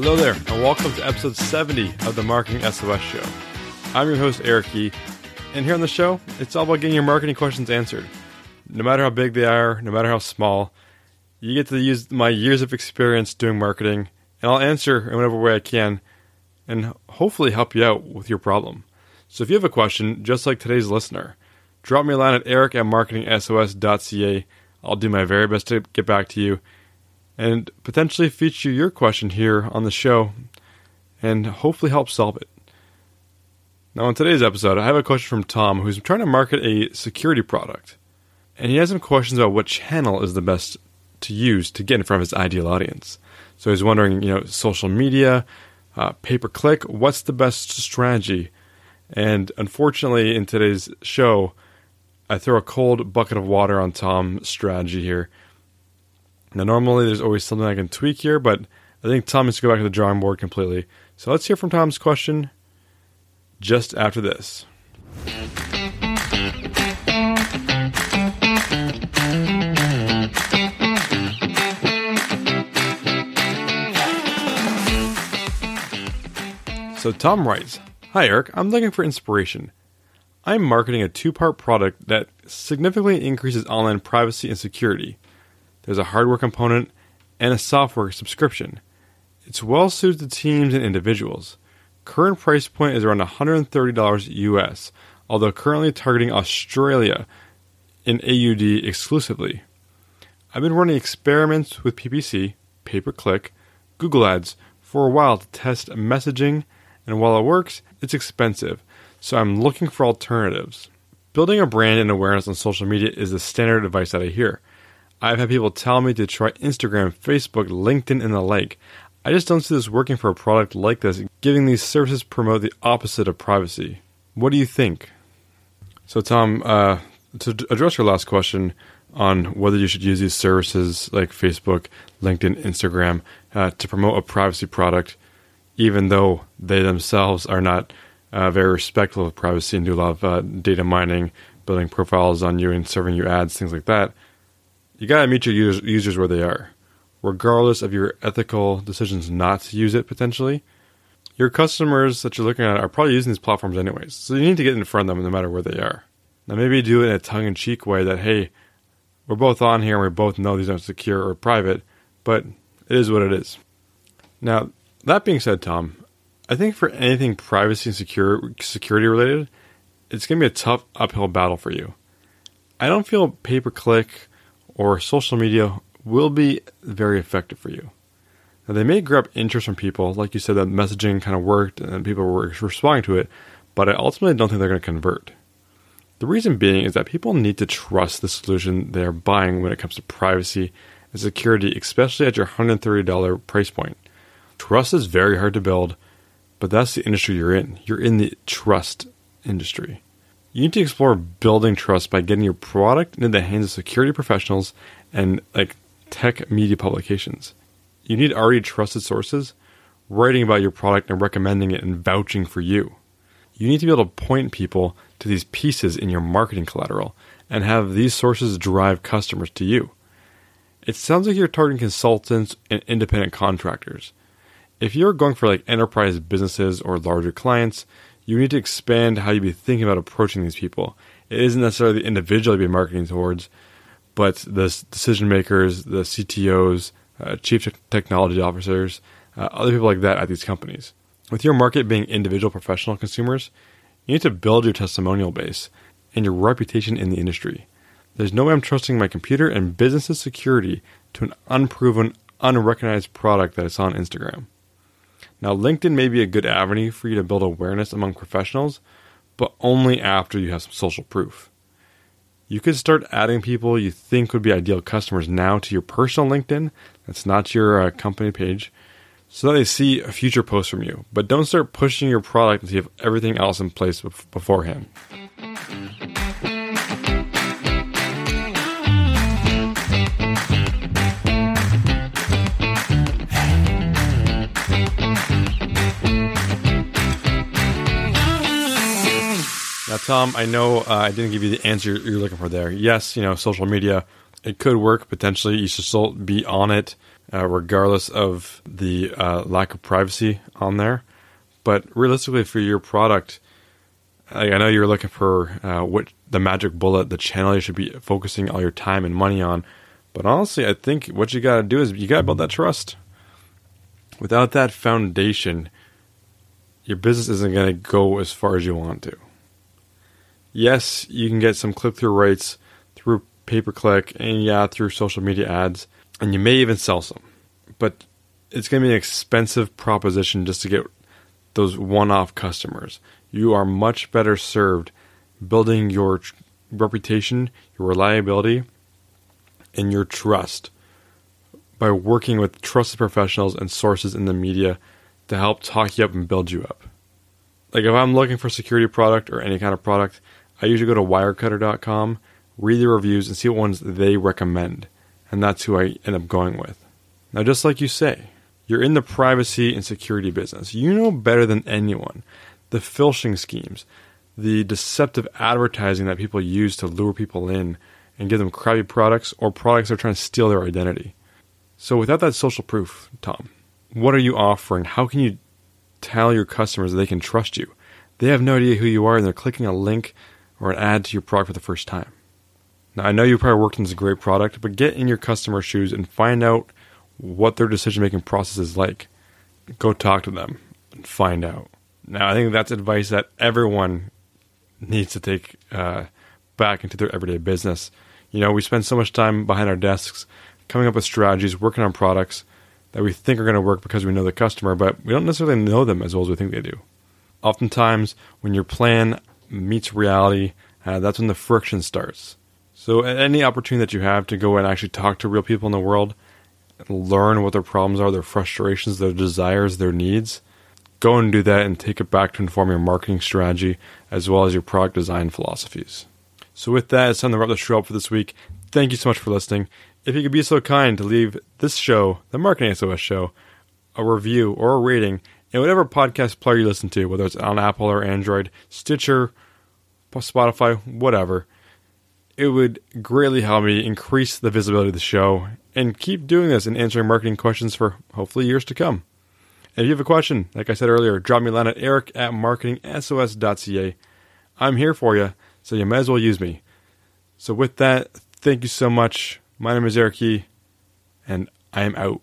Hello there, and welcome to episode 70 of the Marketing SOS Show. I'm your host, Eric Yee, and here on the show, it's all about getting your marketing questions answered. No matter how big they are, no matter how small, you get to use my years of experience doing marketing, and I'll answer in whatever way I can, and hopefully help you out with your problem. So if you have a question, just like today's listener, drop me a line at eric at marketingsos.ca. I'll do my very best to get back to you and potentially feature your question here on the show and hopefully help solve it. Now, in today's episode, I have a question from Tom who's trying to market a security product. And he has some questions about what channel is the best to use to get in front of his ideal audience. So he's wondering, you know, social media, uh, pay per click, what's the best strategy? And unfortunately, in today's show, I throw a cold bucket of water on Tom's strategy here now, normally there's always something I can tweak here, but I think Tom needs to go back to the drawing board completely. So let's hear from Tom's question just after this. So Tom writes Hi, Eric. I'm looking for inspiration. I'm marketing a two part product that significantly increases online privacy and security. There's a hardware component and a software subscription. It's well suited to teams and individuals. Current price point is around $130 US, although currently targeting Australia in AUD exclusively. I've been running experiments with PPC, pay per click, Google Ads for a while to test messaging, and while it works, it's expensive, so I'm looking for alternatives. Building a brand and awareness on social media is the standard advice that I hear. I've had people tell me to try Instagram, Facebook, LinkedIn, and the like. I just don't see this working for a product like this, giving these services promote the opposite of privacy. What do you think? So, Tom, uh, to address your last question on whether you should use these services like Facebook, LinkedIn, Instagram uh, to promote a privacy product, even though they themselves are not uh, very respectful of privacy and do a lot of uh, data mining, building profiles on you and serving you ads, things like that you got to meet your users, users where they are, regardless of your ethical decisions not to use it potentially. Your customers that you're looking at are probably using these platforms anyways, so you need to get in front of them no matter where they are. Now, maybe do it in a tongue in cheek way that, hey, we're both on here and we both know these aren't secure or private, but it is what it is. Now, that being said, Tom, I think for anything privacy and secure, security related, it's going to be a tough uphill battle for you. I don't feel pay per click or social media will be very effective for you. Now, they may grab interest from people, like you said, that messaging kind of worked and people were responding to it, but I ultimately don't think they're going to convert. The reason being is that people need to trust the solution they're buying when it comes to privacy and security, especially at your $130 price point. Trust is very hard to build, but that's the industry you're in. You're in the trust industry. You need to explore building trust by getting your product into the hands of security professionals and like tech media publications. You need already trusted sources writing about your product and recommending it and vouching for you. You need to be able to point people to these pieces in your marketing collateral and have these sources drive customers to you. It sounds like you're targeting consultants and independent contractors. If you're going for like enterprise businesses or larger clients, you need to expand how you be thinking about approaching these people. It isn't necessarily the individual you be marketing towards, but the decision makers, the CTOs, uh, chief technology officers, uh, other people like that at these companies. With your market being individual professional consumers, you need to build your testimonial base and your reputation in the industry. There's no way I'm trusting my computer and business's security to an unproven, unrecognized product that is on Instagram. Now, LinkedIn may be a good avenue for you to build awareness among professionals, but only after you have some social proof. You could start adding people you think would be ideal customers now to your personal LinkedIn, that's not your uh, company page, so that they see a future post from you. But don't start pushing your product until you have everything else in place beforehand. Tom, I know uh, I didn't give you the answer you're looking for there. Yes, you know, social media, it could work potentially. You should still be on it. uh, regardless of the uh, lack of privacy on there. But realistically, for your product, I know you're looking for uh, what the magic bullet, the channel you should be focusing all your time and money on. But honestly, I think what you got to do is you got to build that trust. Without that foundation, your business isn't going to go as far as you want to. Yes, you can get some click through rates through pay per click and yeah, through social media ads, and you may even sell some. But it's going to be an expensive proposition just to get those one off customers. You are much better served building your reputation, your reliability, and your trust by working with trusted professionals and sources in the media to help talk you up and build you up. Like if I'm looking for a security product or any kind of product, I usually go to wirecutter.com, read the reviews, and see what ones they recommend. And that's who I end up going with. Now, just like you say, you're in the privacy and security business. You know better than anyone the phishing schemes, the deceptive advertising that people use to lure people in and give them crappy products or products that are trying to steal their identity. So, without that social proof, Tom, what are you offering? How can you tell your customers they can trust you? They have no idea who you are and they're clicking a link or an ad to your product for the first time. Now, I know you probably worked on this great product, but get in your customer's shoes and find out what their decision making process is like. Go talk to them and find out. Now, I think that's advice that everyone needs to take uh, back into their everyday business. You know, we spend so much time behind our desks coming up with strategies, working on products that we think are going to work because we know the customer, but we don't necessarily know them as well as we think they do. Oftentimes, when your plan meets reality, uh, that's when the friction starts. So, any opportunity that you have to go and actually talk to real people in the world, learn what their problems are, their frustrations, their desires, their needs, go and do that and take it back to inform your marketing strategy as well as your product design philosophies. So, with that, it's time to wrap the show up for this week. Thank you so much for listening. If you could be so kind to leave this show, the Marketing SOS show, a review or a rating in whatever podcast player you listen to, whether it's on Apple or Android, Stitcher, Spotify, whatever, it would greatly help me increase the visibility of the show and keep doing this and answering marketing questions for hopefully years to come. And if you have a question, like I said earlier, drop me a line at eric at marketingsos.ca. I'm here for you, so you might as well use me. So with that, thank you so much. My name is Eric Yee, and I am out.